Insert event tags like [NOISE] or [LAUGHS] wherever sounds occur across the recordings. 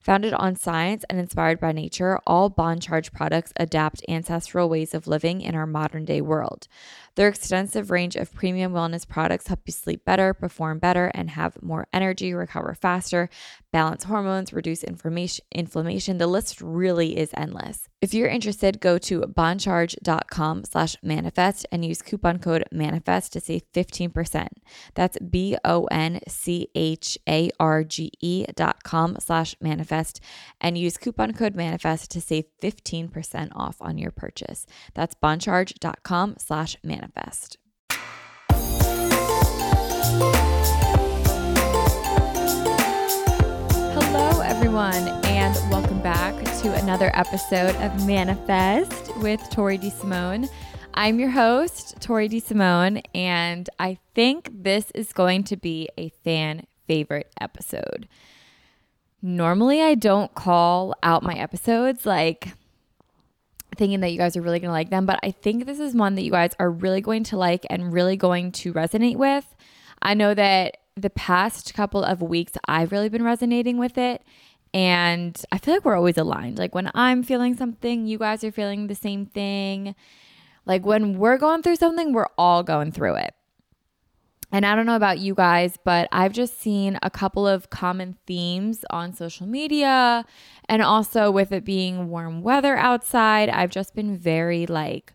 Founded on science and inspired by nature, all Bon Charge products adapt ancestral ways of living in our modern day world. Their extensive range of premium wellness products help you sleep better, perform better, and have more energy, recover faster, balance hormones, reduce inflammation. The list really is endless. If you're interested, go to boncharge.com slash manifest and use coupon code manifest to save 15%. That's B-O-N-C-H-A-R-G-E dot com slash manifest and use coupon code manifest to save 15% off on your purchase. That's boncharge.com slash manifest manifest. Hello, everyone, and welcome back to another episode of Manifest with Tori DeSimone. I'm your host, Tori DeSimone, and I think this is going to be a fan favorite episode. Normally, I don't call out my episodes like thinking that you guys are really going to like them, but I think this is one that you guys are really going to like and really going to resonate with. I know that the past couple of weeks I've really been resonating with it. And I feel like we're always aligned. Like when I'm feeling something, you guys are feeling the same thing. Like when we're going through something, we're all going through it. And I don't know about you guys, but I've just seen a couple of common themes on social media. And also with it being warm weather outside, I've just been very like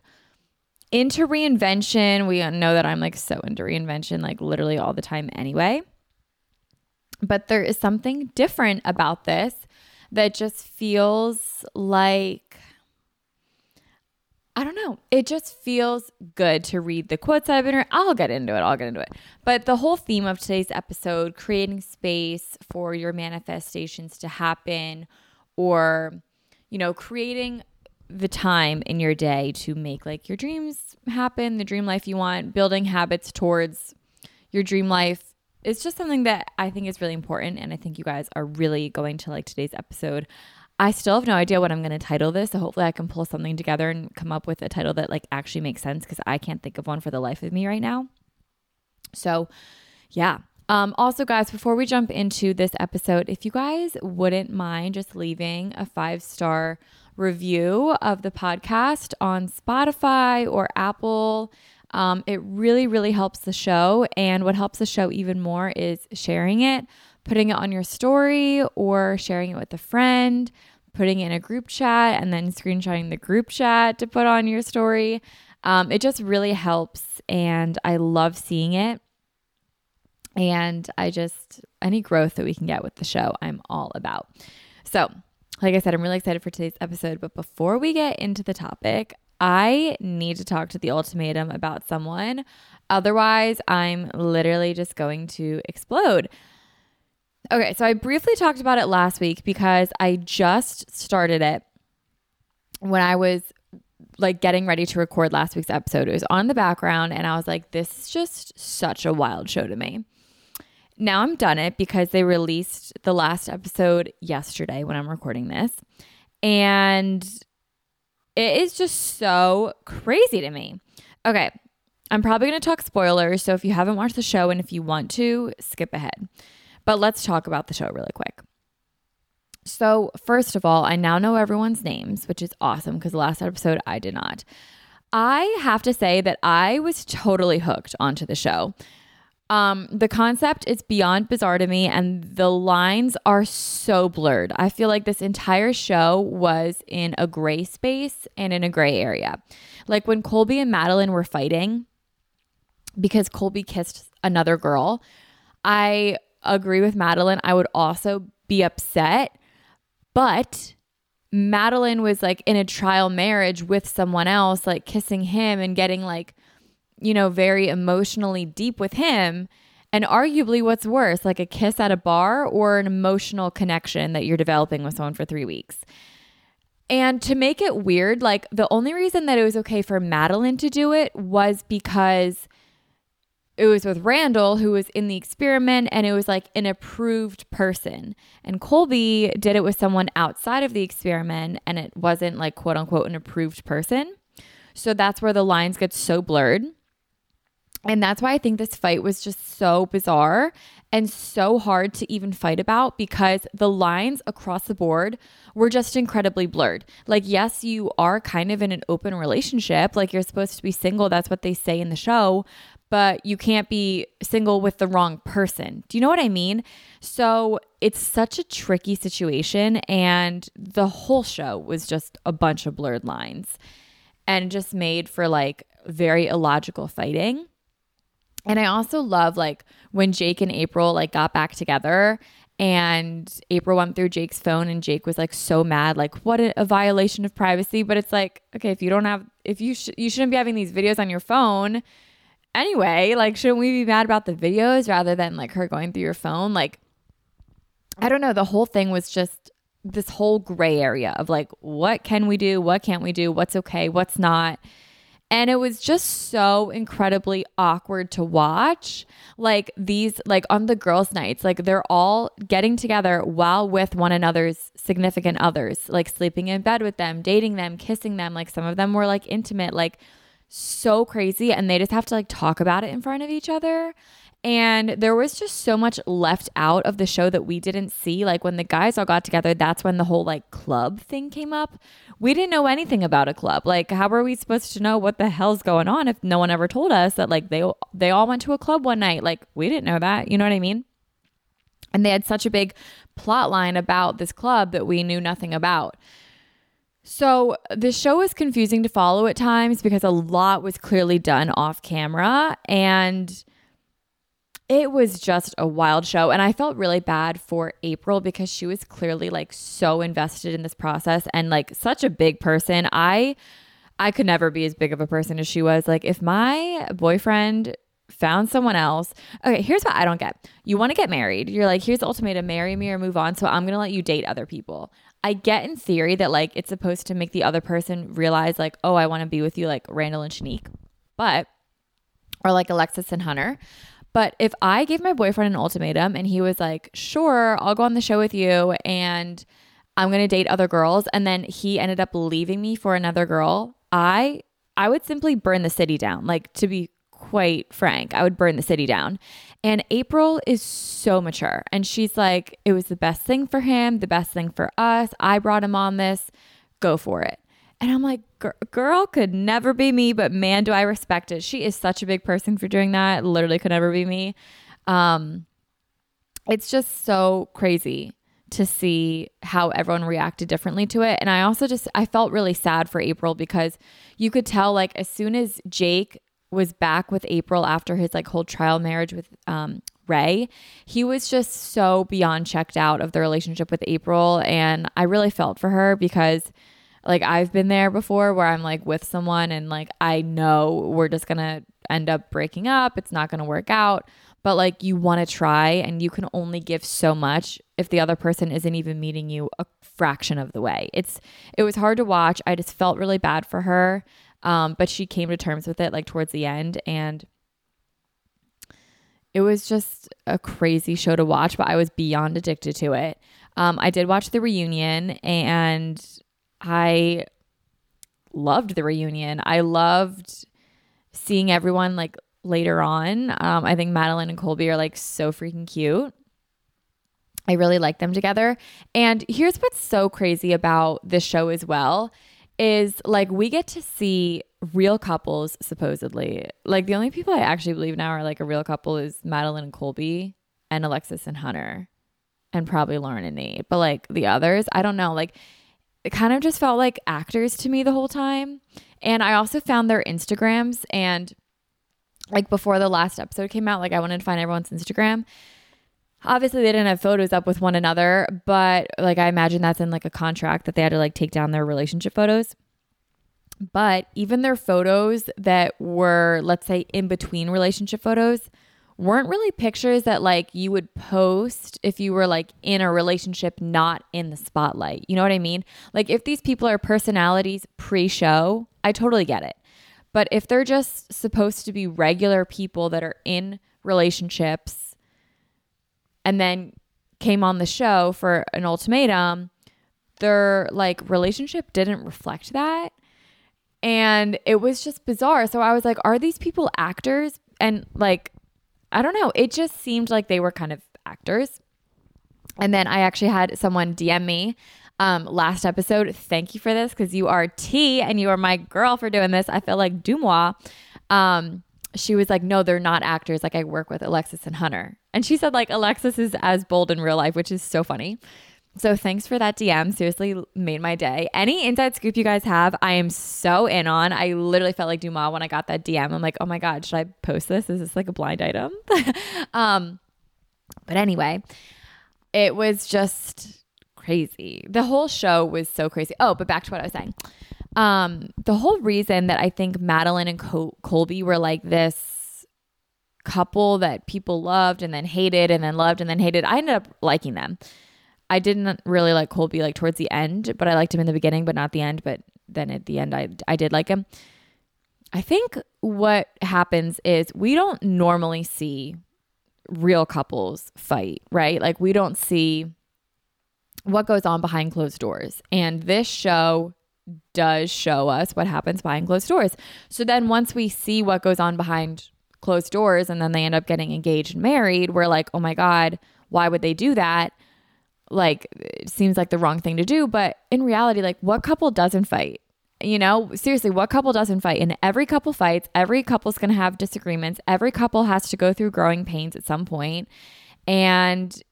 into reinvention. We know that I'm like so into reinvention, like literally all the time anyway. But there is something different about this that just feels like I don't know. It just feels good to read the quotes I've been reading. I'll get into it. I'll get into it. But the whole theme of today's episode, creating space for your manifestations to happen or, you know, creating the time in your day to make like your dreams happen, the dream life you want, building habits towards your dream life. It's just something that I think is really important. And I think you guys are really going to like today's episode. I still have no idea what I'm going to title this. So hopefully I can pull something together and come up with a title that like actually makes sense because I can't think of one for the life of me right now. So, yeah. Um, also, guys, before we jump into this episode, if you guys wouldn't mind just leaving a five star review of the podcast on Spotify or Apple, um, it really, really helps the show. And what helps the show even more is sharing it putting it on your story or sharing it with a friend, putting it in a group chat, and then screenshotting the group chat to put on your story. Um, it just really helps, and I love seeing it. And I just, any growth that we can get with the show, I'm all about. So, like I said, I'm really excited for today's episode. But before we get into the topic, I need to talk to the ultimatum about someone. Otherwise, I'm literally just going to explode. Okay, so I briefly talked about it last week because I just started it when I was like getting ready to record last week's episode. It was on the background and I was like, this is just such a wild show to me. Now I'm done it because they released the last episode yesterday when I'm recording this. And it is just so crazy to me. Okay, I'm probably going to talk spoilers. So if you haven't watched the show and if you want to, skip ahead. But let's talk about the show really quick. So, first of all, I now know everyone's names, which is awesome because the last episode I did not. I have to say that I was totally hooked onto the show. Um, the concept is beyond bizarre to me, and the lines are so blurred. I feel like this entire show was in a gray space and in a gray area. Like when Colby and Madeline were fighting because Colby kissed another girl, I agree with Madeline. I would also be upset, but Madeline was like in a trial marriage with someone else, like kissing him and getting like you know, very emotionally deep with him. And arguably, what's worse, like a kiss at a bar or an emotional connection that you're developing with someone for three weeks. And to make it weird, like the only reason that it was okay for Madeline to do it was because it was with Randall, who was in the experiment, and it was like an approved person. And Colby did it with someone outside of the experiment, and it wasn't like quote unquote an approved person. So that's where the lines get so blurred. And that's why I think this fight was just so bizarre and so hard to even fight about because the lines across the board were just incredibly blurred. Like, yes, you are kind of in an open relationship, like, you're supposed to be single. That's what they say in the show, but you can't be single with the wrong person. Do you know what I mean? So, it's such a tricky situation. And the whole show was just a bunch of blurred lines and just made for like very illogical fighting. And I also love like when Jake and April like got back together and April went through Jake's phone and Jake was like so mad like what a, a violation of privacy but it's like okay if you don't have if you sh- you shouldn't be having these videos on your phone anyway like shouldn't we be mad about the videos rather than like her going through your phone? Like I don't know. The whole thing was just this whole gray area of like what can we do? What can't we do? What's okay? What's not? And it was just so incredibly awkward to watch. Like these, like on the girls' nights, like they're all getting together while with one another's significant others, like sleeping in bed with them, dating them, kissing them. Like some of them were like intimate, like so crazy. And they just have to like talk about it in front of each other. And there was just so much left out of the show that we didn't see. Like when the guys all got together, that's when the whole like club thing came up. We didn't know anything about a club. Like how were we supposed to know what the hell's going on if no one ever told us that like they they all went to a club one night? Like we didn't know that. You know what I mean? And they had such a big plot line about this club that we knew nothing about. So the show was confusing to follow at times because a lot was clearly done off camera and it was just a wild show. And I felt really bad for April because she was clearly like so invested in this process and like such a big person. I I could never be as big of a person as she was. Like if my boyfriend found someone else. Okay, here's what I don't get. You want to get married. You're like, here's the ultimatum, marry me or move on. So I'm going to let you date other people. I get in theory that like it's supposed to make the other person realize like, "Oh, I want to be with you like Randall and Shanique." But or like Alexis and Hunter. But if I gave my boyfriend an ultimatum and he was like, sure, I'll go on the show with you and I'm to date other girls and then he ended up leaving me for another girl, I I would simply burn the city down. Like to be quite frank, I would burn the city down. And April is so mature and she's like, it was the best thing for him, the best thing for us. I brought him on this. Go for it. And I'm like, girl could never be me, but man, do I respect it. She is such a big person for doing that. Literally could never be me. Um, it's just so crazy to see how everyone reacted differently to it. And I also just, I felt really sad for April because you could tell, like, as soon as Jake was back with April after his like whole trial marriage with um, Ray, he was just so beyond checked out of the relationship with April. And I really felt for her because like I've been there before where I'm like with someone and like I know we're just to end up breaking up. It's not to work out. But like you want to try and you can only give so much if the other person isn't even meeting you a fraction of the way. It's it was hard to watch. I just felt really bad for her. Um, but she came to terms with it like towards the end and it was just a crazy show to watch, but I was beyond addicted to it. Um, I did watch the reunion and I loved the reunion. I loved seeing everyone like later on. Um, I think Madeline and Colby are like so freaking cute. I really like them together. And here's what's so crazy about this show as well is like we get to see real couples supposedly. Like the only people I actually believe now are like a real couple is Madeline and Colby and Alexis and Hunter and probably Lauren and Nate. But like the others, I don't know. Like it kind of just felt like actors to me the whole time. And I also found their Instagrams and like before the last episode came out, like I wanted to find everyone's Instagram. Obviously, they didn't have photos up with one another, but like I imagine that's in like a contract that they had to like take down their relationship photos. But even their photos that were, let's say, in between relationship photos, weren't really pictures that like you would post if you were like in a relationship not in the spotlight. You know what I mean? Like if these people are personalities pre-show, I totally get it. But if they're just supposed to be regular people that are in relationships and then came on the show for an ultimatum, their like relationship didn't reflect that. And it was just bizarre. So I was like, are these people actors? And like I don't know. It just seemed like they were kind of actors. And then I actually had someone DM me um, last episode. Thank you for this because you are T and you are my girl for doing this. I feel like DeuxMoi. Um, she was like, no, they're not actors. Like I work with Alexis and Hunter. And she said like Alexis is as bold in real life, which is so funny. So thanks for that DM. Seriously made my day. Any inside scoop you guys have, I am so in on. I literally felt like DeuxMoi when I got that DM. I'm like, oh my God, should I post this? Is this like a blind item? [LAUGHS] um, but anyway, it was just crazy. The whole show was so crazy. Oh, but back to what I was saying. Um, the whole reason that I think Madeline and Col- Colby were like this couple that people loved and then hated and then loved and then hated, I ended up liking them I didn't really like Colby like towards the end, but I liked him in the beginning, but not the end. But then at the end, I I did like him. I think what happens is we don't normally see real couples fight, right? Like we don't see what goes on behind closed doors. And this show does show us what happens behind closed doors. So then once we see what goes on behind closed doors and then they end up getting engaged and married, we're like, "Oh my god, why would they do that?" like it seems like the wrong thing to do. But in reality like what couple doesn't fight? You know seriously what couple doesn't fight? And every couple fights every couple's to have disagreements. Every couple has to go through growing pains at some point. And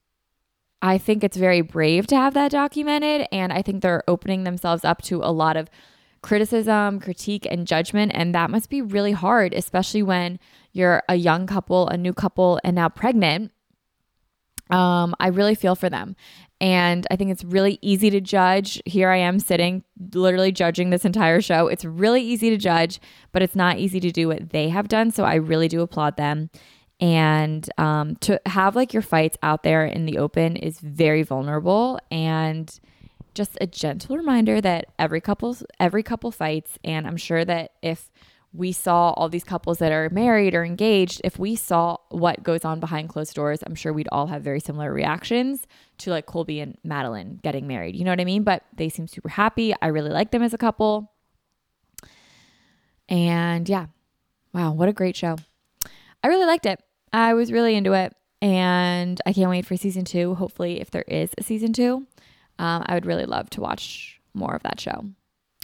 i think it's very brave to have that documented and i think they're opening themselves up to a lot of criticism critique and judgment and that must be really hard especially when you're a young couple a new couple and now pregnant um, I really feel for them. And I think it's really easy to judge. Here I am sitting, literally judging this entire show. It's really easy to judge, but it's not easy to do what they have done. So I really do applaud them. And um, to have like your fights out there in the open is very vulnerable. And just a gentle reminder that every couple every couple fights and i'm sure that if we saw all these couples that are married or engaged, if we saw what goes on behind closed doors, I'm sure we'd all have very similar reactions to like Colby and Madeline getting married. You know what I mean? But they seem super happy. I really like them as a couple. And yeah, wow, what a great show. I really liked it. I was really into it. And I can't wait for season two. Hopefully, if there is a season two, um, I would really love to watch more of that show.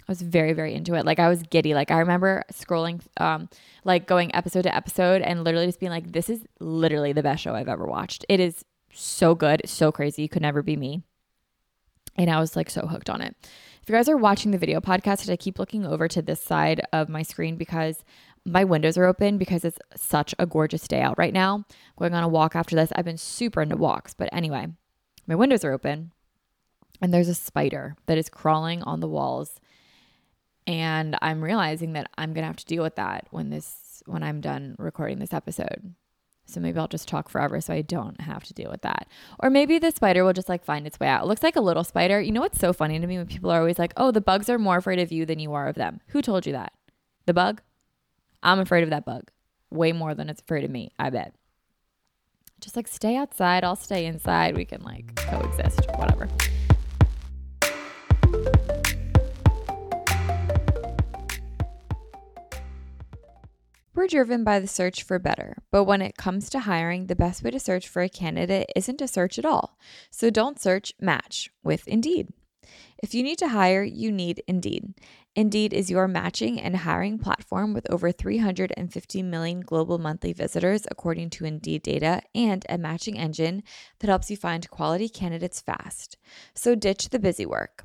I was very, very into it. Like I was giddy. Like I remember scrolling, um, like going episode to episode and literally just being like, this is literally the best show I've ever watched. It is so good, so crazy. Could never be me. And I was like so hooked on it. If you guys are watching the video podcast, I keep looking over to this side of my screen because my windows are open because it's such a gorgeous day out right now. going on a walk after this. I've been super into walks, but anyway, my windows are open and there's a spider that is crawling on the walls and I'm realizing that I'm going to have to deal with that when this when I'm done recording this episode. So maybe I'll just talk forever so I don't have to deal with that. Or maybe the spider will just like find its way out. It looks like a little spider. You know what's so funny to me when people are always like, "Oh, the bugs are more afraid of you than you are of them." Who told you that? The bug? I'm afraid of that bug. Way more than it's afraid of me, I bet. Just like stay outside, I'll stay inside. We can like coexist, whatever. we're driven by the search for better, but when it comes to hiring, the best way to search for a candidate isn't to search at all. So don't search, match with Indeed. If you need to hire, you need Indeed. Indeed is your matching and hiring platform with over 350 million global monthly visitors, according to Indeed data, and a matching engine that helps you find quality candidates fast. So ditch the busy work.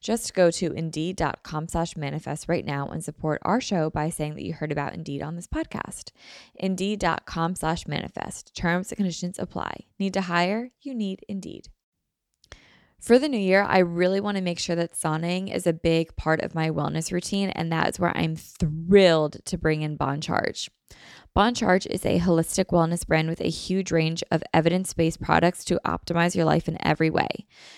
Just go to indeed.com slash manifest right now and support our show by saying that you heard about Indeed on this podcast. Indeed.com slash manifest. Terms and conditions apply. Need to hire? You need Indeed. For the new year, I really want to make sure that sauning is a big part of my wellness routine, and that is where I'm thrilled to bring in Bon Charge. Bon Charge is a holistic wellness brand with a huge range of evidence based products to optimize your life in every way.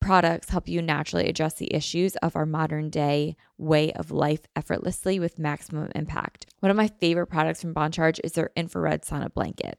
products help you naturally address the issues of our modern day way of life effortlessly with maximum impact. One of my favorite products from Bon Charge is their infrared sauna blanket.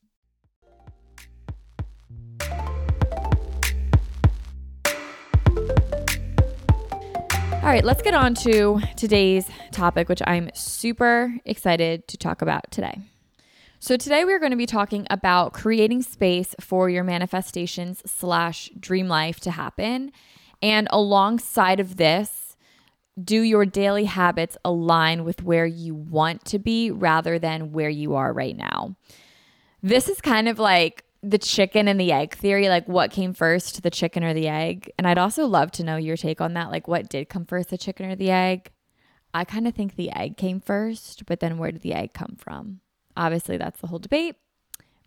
All right, let's get on to today's topic, which I'm super excited to talk about today. So, today we're going to be talking about creating space for your manifestations slash dream life to happen. And alongside of this, do your daily habits align with where you want to be rather than where you are right now? This is kind of like the chicken and the egg theory like what came first, the chicken or the egg? And I'd also love to know your take on that. Like, what did come first, the chicken or the egg? I kind of think the egg came first, but then where did the egg come from? Obviously, that's the whole debate,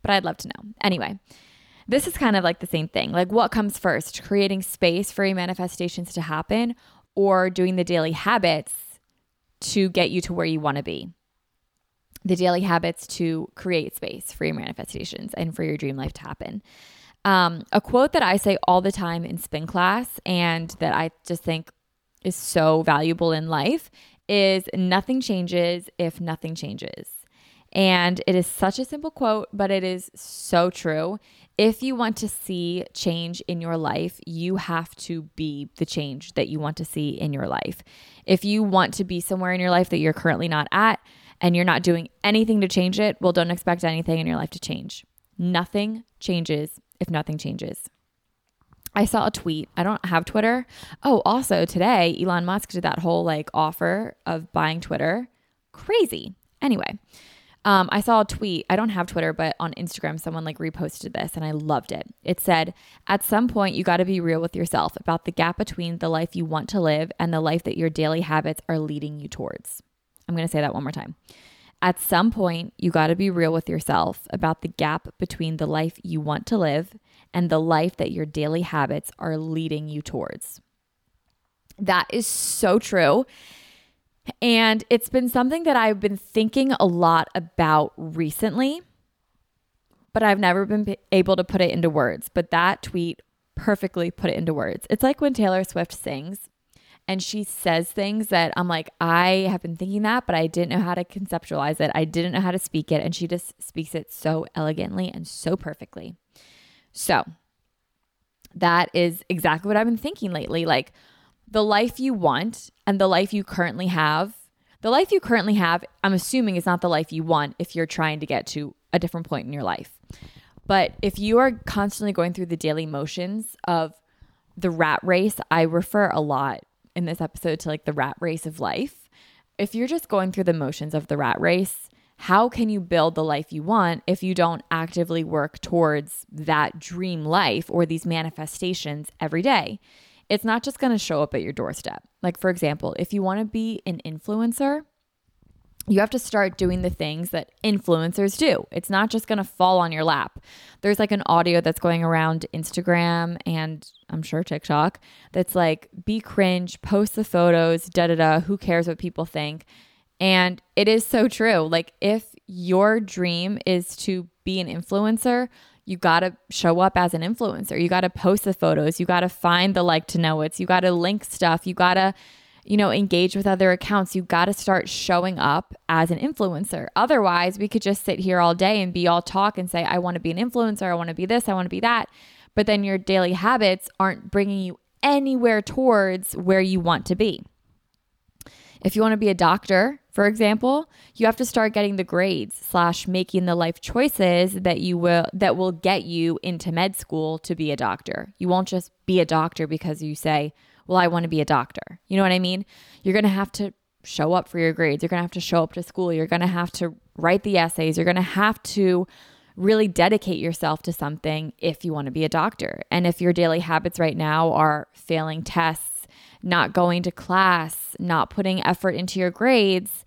but I'd love to know. Anyway, this is kind of like the same thing. Like, what comes first, creating space for your manifestations to happen or doing the daily habits to get you to where you want to be? The daily habits to create space for your manifestations and for your dream life to happen. Um, a quote that I say all the time in spin class and that I just think is so valuable in life is nothing changes if nothing changes. And it is such a simple quote, but it is so true. If you want to see change in your life, you have to be the change that you want to see in your life. If you want to be somewhere in your life that you're currently not at and you're not doing anything to change it, well, don't expect anything in your life to change. Nothing changes if nothing changes. I saw a tweet. I don't have Twitter. Oh, also today, Elon Musk did that whole like offer of buying Twitter. Crazy. Anyway, um, I saw a tweet. I don't have Twitter, but on Instagram, someone like reposted this and I loved it. It said, At some point, you got to be real with yourself about the gap between the life you want to live and the life that your daily habits are leading you towards. I'm going to say that one more time. At some point, you got to be real with yourself about the gap between the life you want to live and the life that your daily habits are leading you towards. That is so true. And it's been something that I've been thinking a lot about recently, but I've never been able to put it into words. But that tweet perfectly put it into words. It's like when Taylor Swift sings and she says things that I'm like, I have been thinking that, but I didn't know how to conceptualize it. I didn't know how to speak it. And she just speaks it so elegantly and so perfectly. So that is exactly what I've been thinking lately. Like the life you want and the life you currently have. The life you currently have, I'm assuming, is not the life you want if you're trying to get to a different point in your life. But if you are constantly going through the daily motions of the rat race, I refer a lot in this episode to like the rat race of life. If you're just going through the motions of the rat race, how can you build the life you want if you don't actively work towards that dream life or these manifestations every day? It's not just going to show up at your doorstep. Like, for example, if you want to be an influencer, you have to start doing the things that influencers do. It's not just going to fall on your lap. There's like an audio that's going around Instagram and I'm sure TikTok that's like, be cringe, post the photos, da da da. Who cares what people think? And it is so true. Like, if your dream is to be an influencer, you got to show up as an influencer. You got to post the photos. You got to find the like to know it's. You got to link stuff. You got to, you know, engage with other accounts. You got to start showing up as an influencer. Otherwise, we could just sit here all day and be all talk and say, I want to be an influencer. I want to be this. I want to be that. But then your daily habits aren't bringing you anywhere towards where you want to be. If you want to be a doctor, for example, you have to start getting the grades slash making the life choices that you will that will get you into med school to be a doctor. You won't just be a doctor because you say, "Well, I want to be a doctor." You know what I mean? You're going to have to show up for your grades. You're going to have to show up to school. You're going to have to write the essays. You're going to have to really dedicate yourself to something if you want to be a doctor. And if your daily habits right now are failing tests not going to class, not putting effort into your grades,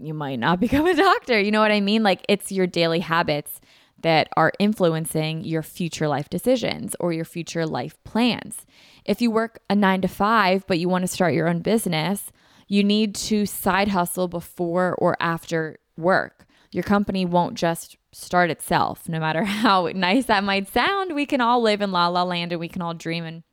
you might not [LAUGHS] become a doctor. You know what I mean? Like it's your daily habits that are influencing your future life decisions or your future life plans. If you work a nine to five, but you want to start your own business, you need to side hustle before or after work. Your company won't just start itself, no matter [LAUGHS] how nice that might sound. We can all live in la la land and we can all dream and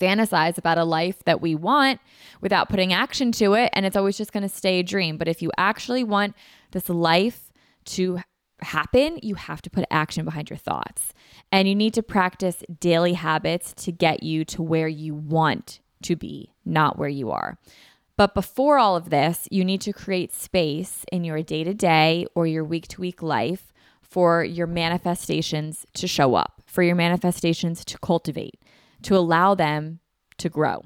fantasize about a life that we want without putting action to it. And it's always just going to stay a dream. But if you actually want this life to happen, you have to put action behind your thoughts. And you need to practice daily habits to get you to where you want to be, not where you are. But before all of this, you need to create space in your day to day or your week to week life for your manifestations to show up, for your manifestations to cultivate to allow them to grow.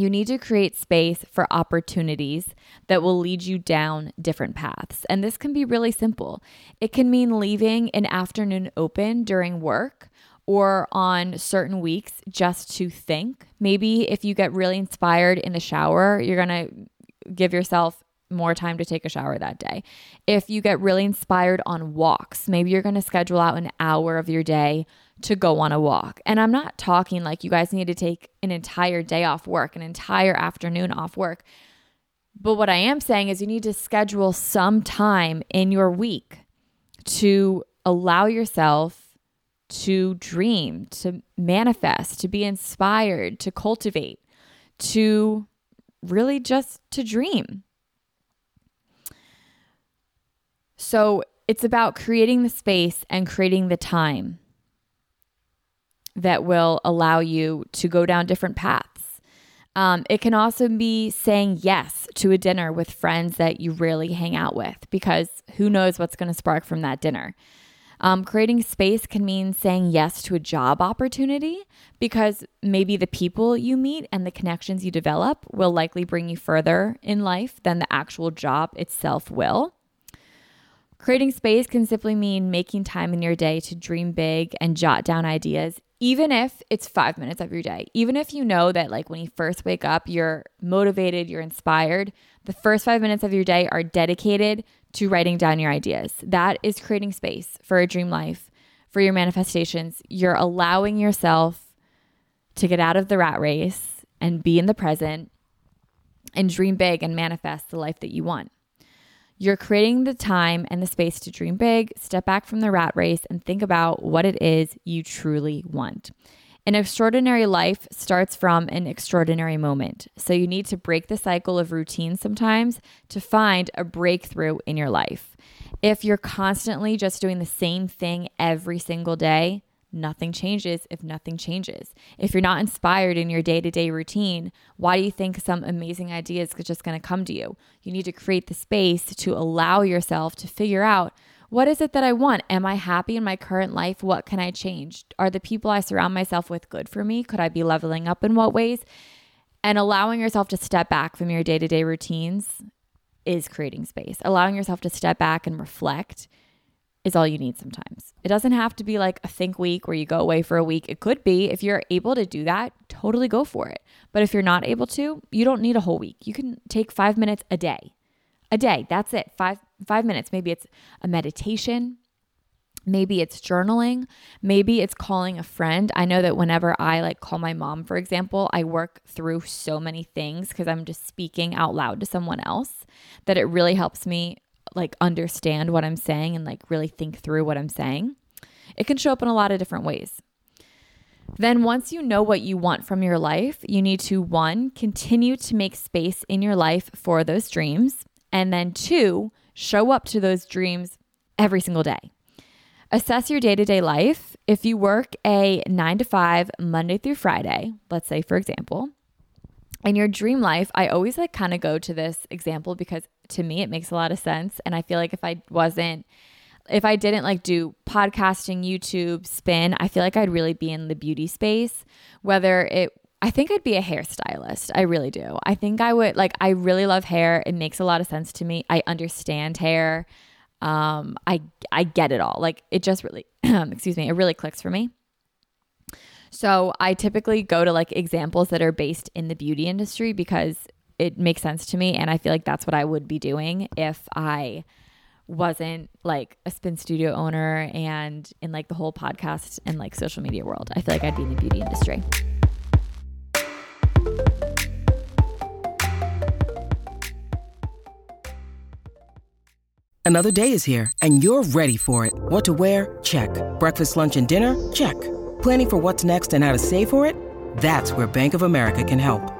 You need to create space for opportunities that will lead you down different paths. And this can be really simple. It can mean leaving an afternoon open during work or on certain weeks just to think. Maybe if you get really inspired in the shower, you're going to give yourself more time to take a shower that day. If you get really inspired on walks, maybe you're going to schedule out an hour of your day to go on a walk. And I'm not talking like you guys need to take an entire day off work, an entire afternoon off work. But what I am saying is you need to schedule some time in your week to allow yourself to dream, to manifest, to be inspired, to cultivate, to really just to dream. So it's about creating the space and creating the time that will allow you to go down different paths. Um, it can also be saying yes to a dinner with friends that you really hang out with because who knows what's going to spark from that dinner. Um, creating space can mean saying yes to a job opportunity because maybe the people you meet and the connections you develop will likely bring you further in life than the actual job itself will. Creating space can simply mean making time in your day to dream big and jot down ideas, even if it's five minutes of your day. Even if you know that, like, when you first wake up, you're motivated, you're inspired, the first five minutes of your day are dedicated to writing down your ideas. That is creating space for a dream life, for your manifestations. You're allowing yourself to get out of the rat race and be in the present and dream big and manifest the life that you want. You're creating the time and the space to dream big, step back from the rat race, and think about what it is you truly want. An extraordinary life starts from an extraordinary moment. So you need to break the cycle of routine sometimes to find a breakthrough in your life. If you're constantly just doing the same thing every single day, nothing changes if nothing changes. If you're not inspired in your day to day routine, why do you think some amazing ideas are just going to come to you? You need to create the space to allow yourself to figure out what is it that I want? Am I happy in my current life? What can I change? Are the people I surround myself with good for me? Could I be leveling up in what ways? And allowing yourself to step back from your day to day routines is creating space. Allowing yourself to step back and reflect is all you need sometimes. It doesn't have to be like a think week where you go away for a week. It could be if you're able to do that, totally go for it. But if you're not able to, you don't need a whole week. You can take 5 minutes a day a day. That's it. Five five minutes. Maybe it's a meditation. Maybe it's journaling. Maybe it's calling a friend. I know that whenever I like call my mom, for example, I work through so many things because I'm just speaking out loud to someone else that it really helps me like understand what I'm saying and like really think through what I'm saying. It can show up in a lot of different ways. Then, once you know what you want from your life, you need to one, continue to make space in your life for those dreams. And then two, show up to those dreams every single day. Assess your day to day life. If you work a nine to five, Monday through Friday, let's say, for example, in your dream life, I always like kind of go to this example because to me it makes a lot of sense. And I feel like if I wasn't, if I didn't like do podcasting, YouTube, spin, I feel like I'd really be in the beauty space, whether it I think I'd be a hairstylist. I really do. I think I would like I really love hair. It makes a lot of sense to me. I understand hair. Um I I get it all. Like it just really [CLEARS THROAT] excuse me, it really clicks for me. So, I typically go to like examples that are based in the beauty industry because it makes sense to me and I feel like that's what I would be doing if I wasn't like a spin studio owner and in like the whole podcast and like social media world. I feel like I'd be in the beauty industry. Another day is here, and you're ready for it. What to wear? Check. Breakfast, lunch, and dinner? Check. Planning for what's next and how to save for it? That's where Bank of America can help.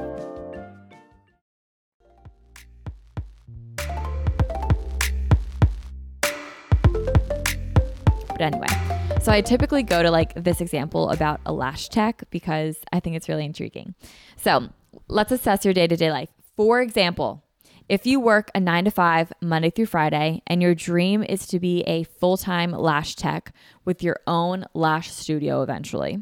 But anyway, so I typically go to like this example about a lash tech because I think it's really intriguing. So let's assess your day to day life. For example, if you work a nine to five Monday through Friday and your dream is to be a full time lash tech with your own lash studio eventually,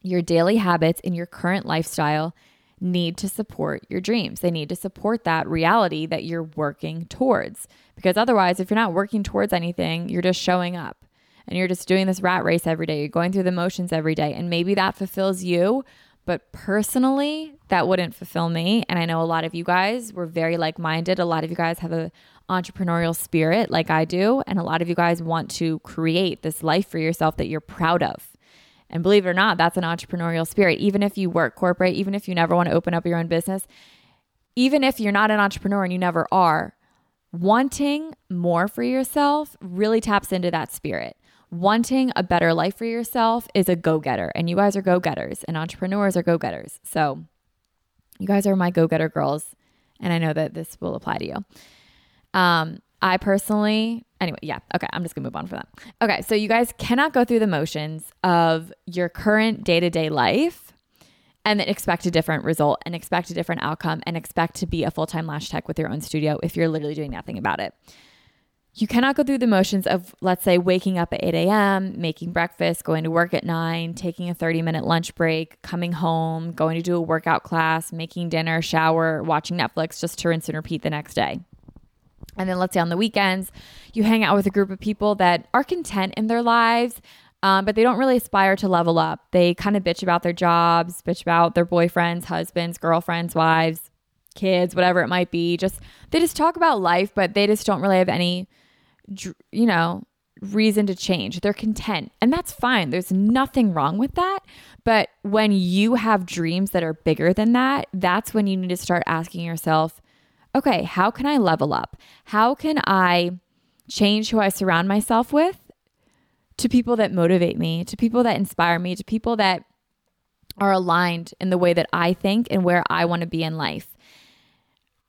your daily habits and your current lifestyle need to support your dreams. They need to support that reality that you're working towards. Because otherwise, if you're not working towards anything, you're just showing up and you're just doing this rat race every day. You're going through the motions every day. And maybe that fulfills you. But personally, that wouldn't fulfill me. And I know a lot of you guys were very like minded. A lot of you guys have a entrepreneurial spirit like I do. And a lot of you guys want to create this life for yourself that you're proud of. And believe it or not, that's an entrepreneurial spirit. Even if you work corporate, even if you never want to open up your own business, even if you're not an entrepreneur and you never are, wanting more for yourself really taps into that spirit. Wanting a better life for yourself is a go getter, and you guys are go getters, and entrepreneurs are go getters. So, you guys are my go getter girls, and I know that this will apply to you. Um, I personally, anyway, yeah, okay, I'm just gonna move on from that. Okay, so you guys cannot go through the motions of your current day to day life and then expect a different result and expect a different outcome and expect to be a full time lash tech with your own studio if you're literally doing nothing about it. You cannot go through the motions of, let's say, waking up at 8 a.m., making breakfast, going to work at 9, taking a 30 minute lunch break, coming home, going to do a workout class, making dinner, shower, watching Netflix just to rinse and repeat the next day. And then let's say on the weekends, you hang out with a group of people that are content in their lives, um, but they don't really aspire to level up. They kind of bitch about their jobs, bitch about their boyfriends, husbands, girlfriends, wives, kids, whatever it might be. Just they just talk about life, but they just don't really have any, you know, reason to change. They're content, and that's fine. There's nothing wrong with that. But when you have dreams that are bigger than that, that's when you need to start asking yourself okay, how can I level up? How can I change who I surround myself with to people that motivate me, to people that inspire me, to people that are aligned in the way that I think and where I want to be in life?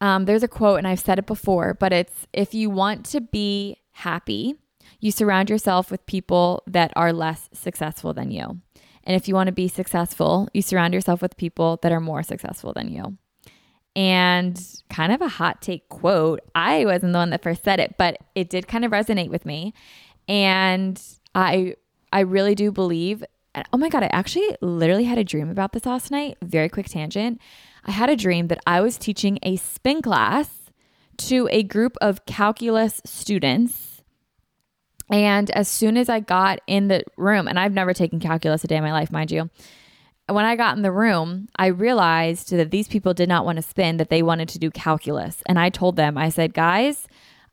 Um, there's a quote, and I've said it before, but it's if you want to be happy, you surround yourself with people that are less successful than you. And if you want to be successful, you surround yourself with people that are more successful than you and kind of a hot take quote. I wasn't the one that first said it, but it did kind of resonate with me. And I I really do believe oh my god, I actually literally had a dream about this last night. Very quick tangent. I had a dream that I was teaching a spin class to a group of calculus students. And as soon as I got in the room, and I've never taken calculus a day in my life, mind you, when I got in the room, I realized that these people did not want to spin, that they wanted to do calculus. And I told them, I said, guys,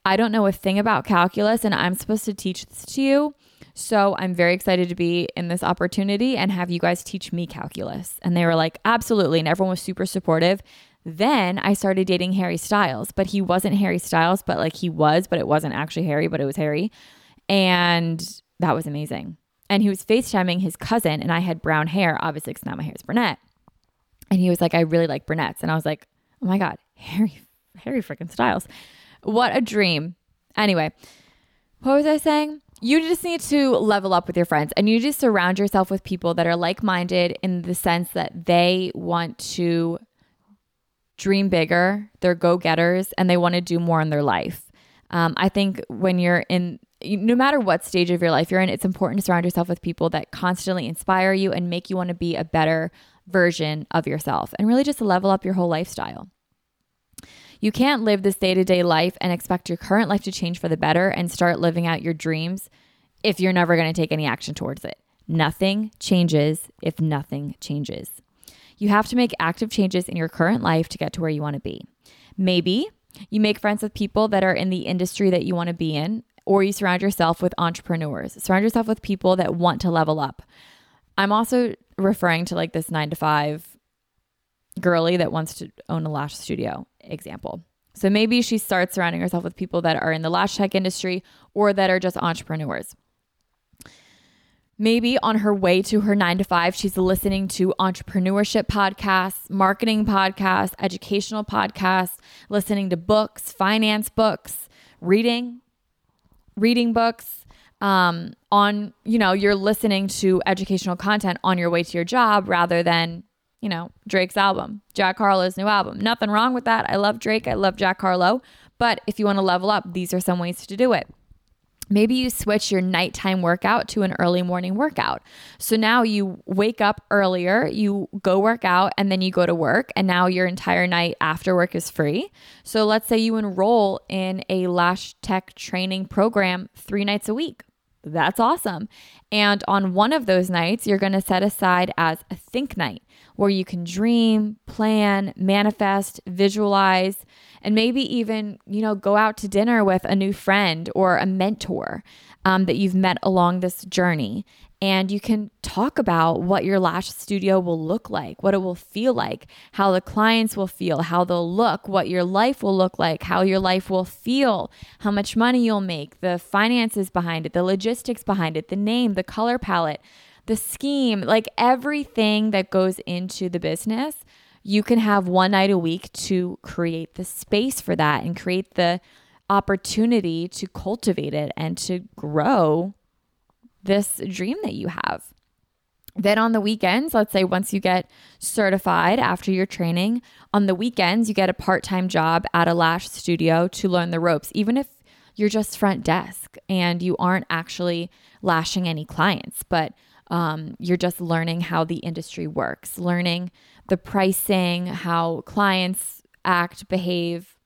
I don't know a thing about calculus and I'm supposed to teach this to you. So I'm very excited to be in this opportunity and have you guys teach me calculus. And they were like, absolutely. And everyone was super supportive. Then I started dating Harry Styles, but he wasn't Harry Styles, but like he was, but it wasn't actually Harry, but it was Harry. And that was amazing and he was FaceTiming his cousin, and I had brown hair, obviously, because now my hair is brunette. And he was like, I really like brunettes. And I was like, oh my God, Harry, Harry freaking Styles. What a dream. Anyway, what was I saying? You just need to level up with your friends and you just surround yourself with people that are like minded in the sense that they want to dream bigger, they're go getters, and they want to do more in their life. Um, I think when you're in no matter what stage of your life you're in, it's important to surround yourself with people that constantly inspire you and make you want to be a better version of yourself and really just level up your whole lifestyle. You can't live this day to day life and expect your current life to change for the better and start living out your dreams if you're never going to take any action towards it. Nothing changes if nothing changes. You have to make active changes in your current life to get to where you want to be. Maybe You make friends with people that are in the industry that you want to be in, or you surround yourself with entrepreneurs. Surround yourself with people that want to level up. I'm also referring to like this nine to five girly that wants to own a lash studio example. So maybe she starts surrounding herself with people that are in the lash tech industry or that are just entrepreneurs. Maybe on her way to her nine to five, she's listening to entrepreneurship podcasts, marketing podcasts, educational podcasts, listening to books, finance books, reading, reading books. Um, on, you know, you're listening to educational content on your way to your job rather than, you know, Drake's album, Jack Harlow's new album. Nothing wrong with that. I love Drake. I love Jack Harlow. But if you want to level up, these are some ways to do it. Maybe you switch your nighttime workout to an early morning workout. So now you wake up earlier, you go work out, and then you go to work, and now your entire night after work is free. So let's say you enroll in a Lash Tech training program three nights a week. That's awesome. And on one of those nights, you're going to set aside as a think night where you can dream, plan, manifest, visualize, and maybe even, you know, go out to dinner with a new friend or a mentor um, that you've met along this journey. And you can talk about what your lash studio will look like, what it will feel like, how the clients will feel, how they'll look, what your life will look like, how your life will feel, how much money you'll make, the finances behind it, the logistics behind it, the name, the color palette the scheme, like everything that goes into the business, you can have one night a week to create the space for that and create the opportunity to cultivate it and to grow this dream that you have. Then on the weekends, let's say once you get certified after your training, on the weekends, you get a part time job at a lash studio to learn the ropes, even if you're just front desk and you aren't actually lashing any clients. But um, you're just learning how the industry works, learning the pricing, how clients act, behave,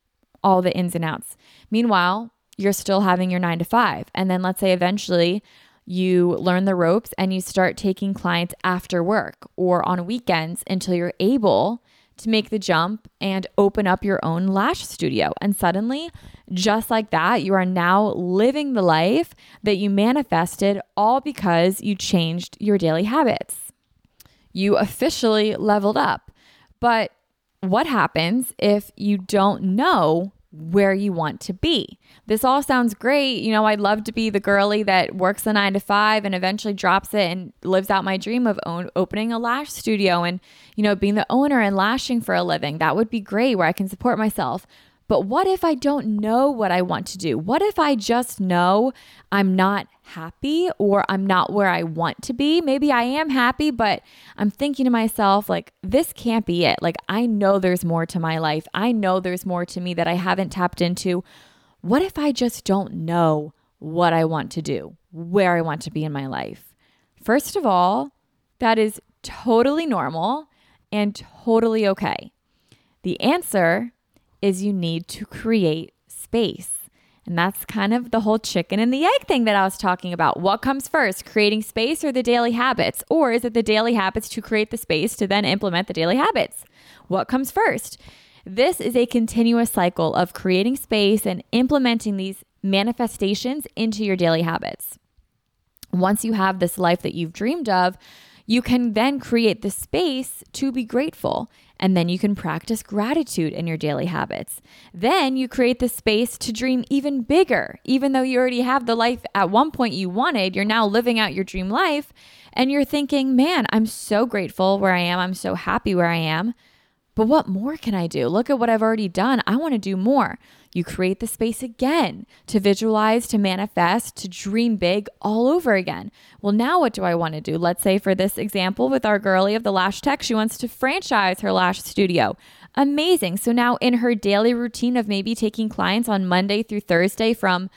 all the ins and outs. Meanwhile, you're still having your nine to five. And then let's say eventually you learn the ropes and you start taking clients after work or on weekends until you're able to make the jump and open up your own lash studio. And suddenly, just like that, you are now living the life that you manifested all because you changed your daily habits. You officially leveled up. But what happens if you don't know where you want to be. This all sounds great. You know, I'd love to be the girly that works the nine to five and eventually drops it and lives out my dream of own, opening a lash studio and, you know, being the owner and lashing for a living. That would be great where I can support myself. But what if I don't know what I want to do? What if I just know I'm not happy or I'm not where I want to be? Maybe I am happy, but I'm thinking to myself, like, this can't be it. Like, I know there's more to my life. I know there's more to me that I haven't tapped into. What if I just don't know what I want to do, where I want to be in my life? First of all, that is totally normal and totally okay. The answer is you need to create space. And that's kind of the whole chicken and the egg thing that I was talking about. What comes first, creating space or the daily habits? Or is it the daily habits to create the space to then implement the daily habits? What comes first? This is a continuous cycle of creating space and implementing these manifestations into your daily habits. Once you have this life that you've dreamed of, you can then create the space to be grateful. And then you can practice gratitude in your daily habits. Then you create the space to dream even bigger. Even though you already have the life at one point you wanted, you're now living out your dream life. And you're thinking, man, I'm so grateful where I am. I'm so happy where I am. But what more can I do? Look at what I've already done. I want to do more. You create the space again to visualize, to manifest, to dream big all over again. Well, now what do I want to do? Let's say for this example with our girlie of the Lash Tech, she wants to franchise her lash studio. Amazing. So now in her daily routine of maybe taking clients on Monday through Thursday from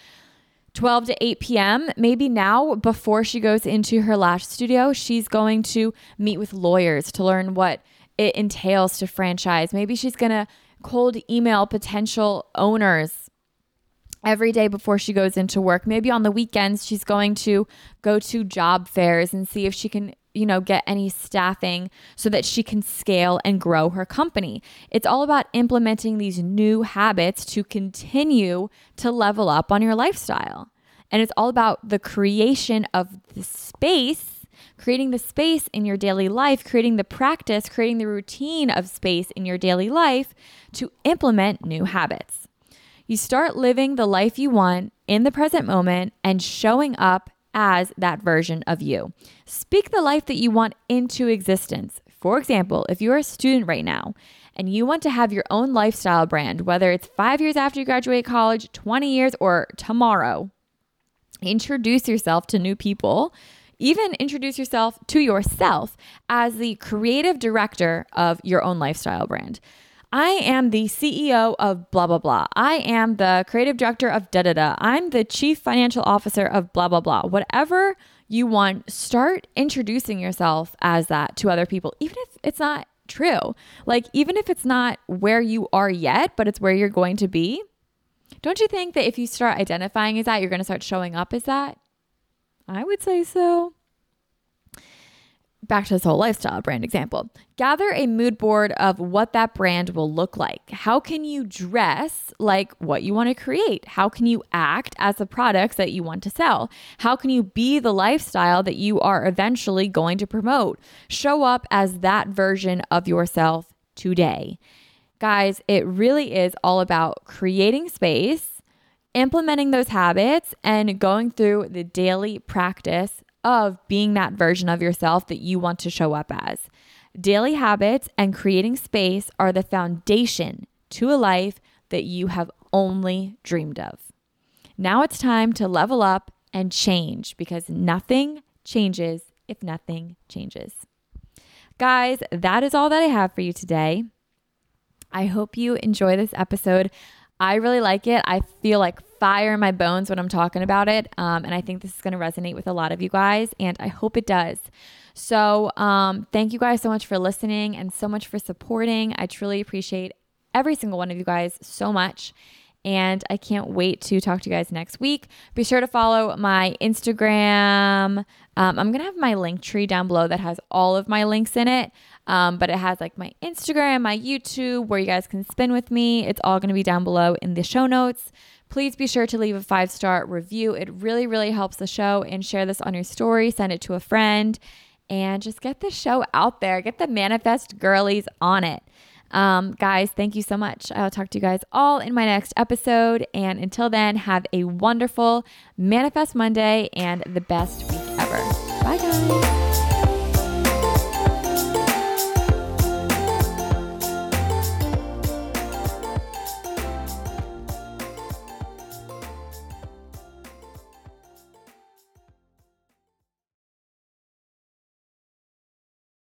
12 to 8 p.m. Maybe now, before she goes into her lash studio, she's going to meet with lawyers to learn what it entails to franchise. Maybe she's going to cold email potential owners every day before she goes into work. Maybe on the weekends, she's going to go to job fairs and see if she can you know, get any staffing so that she can scale and grow her company. It's all about implementing these new habits to continue to level up on your lifestyle. And it's all about the creation of the space, creating the space in your daily life, creating the practice, creating the routine of space in your daily life to implement new habits. You start living the life you want in the present moment and showing up as that version of you. Speak the life that you want into existence. For example, if you're a student right now and you want to have your own lifestyle brand, whether it's five years after you graduate college, 20 years, or tomorrow, introduce yourself to new people. Even introduce yourself to yourself as the creative director of your own lifestyle brand. I am the CEO of blah, blah, blah. I am the creative director of da, da, da. I'm the chief financial officer of blah, blah, blah. Whatever you want, start introducing yourself as that to other people, even if it's not true. Like, even if it's not where you are yet, but it's where you're going to be. Don't you think that if you start identifying as that, you're going to start showing up as that? I would say so back to this whole lifestyle brand example. Gather a mood board of what that brand will look like. How can you dress like what you want to create? How can you act as the products that you want to sell? How can you be the lifestyle that you are eventually going to promote? Show up as that version of yourself today. Guys, it really is all about creating space, implementing those habits, and going through the daily practice of being that version of yourself that you want to show up as. Daily habits and creating space are the foundation to a life that you have only dreamed of. Now it's time to level up and change because nothing changes if nothing changes. Guys, that is all that I have for you today. I hope you enjoy this episode. I really like it. I feel like fire in my bones when I'm talking about it. Um, and I think this is going to resonate with a lot of you guys, and I hope it does. So, um, thank you guys so much for listening and so much for supporting. I truly appreciate every single one of you guys so much. And I can't wait to talk to you guys next week. Be sure to follow my Instagram. Um, I'm going to have my Linktree down below that has all of my links in it. Um, but it has like my Instagram, my YouTube, where you guys can spin with me. It's all going to be down below in the show notes. Please be sure to leave a five star review. It really, really helps the show. And share this on your story, send it to a friend, and just get the show out there. Get the manifest girlies on it. Um, guys, thank you so much. I'll talk to you guys all in my next episode. And until then, have a wonderful Manifest Monday and the best week ever. Bye, guys.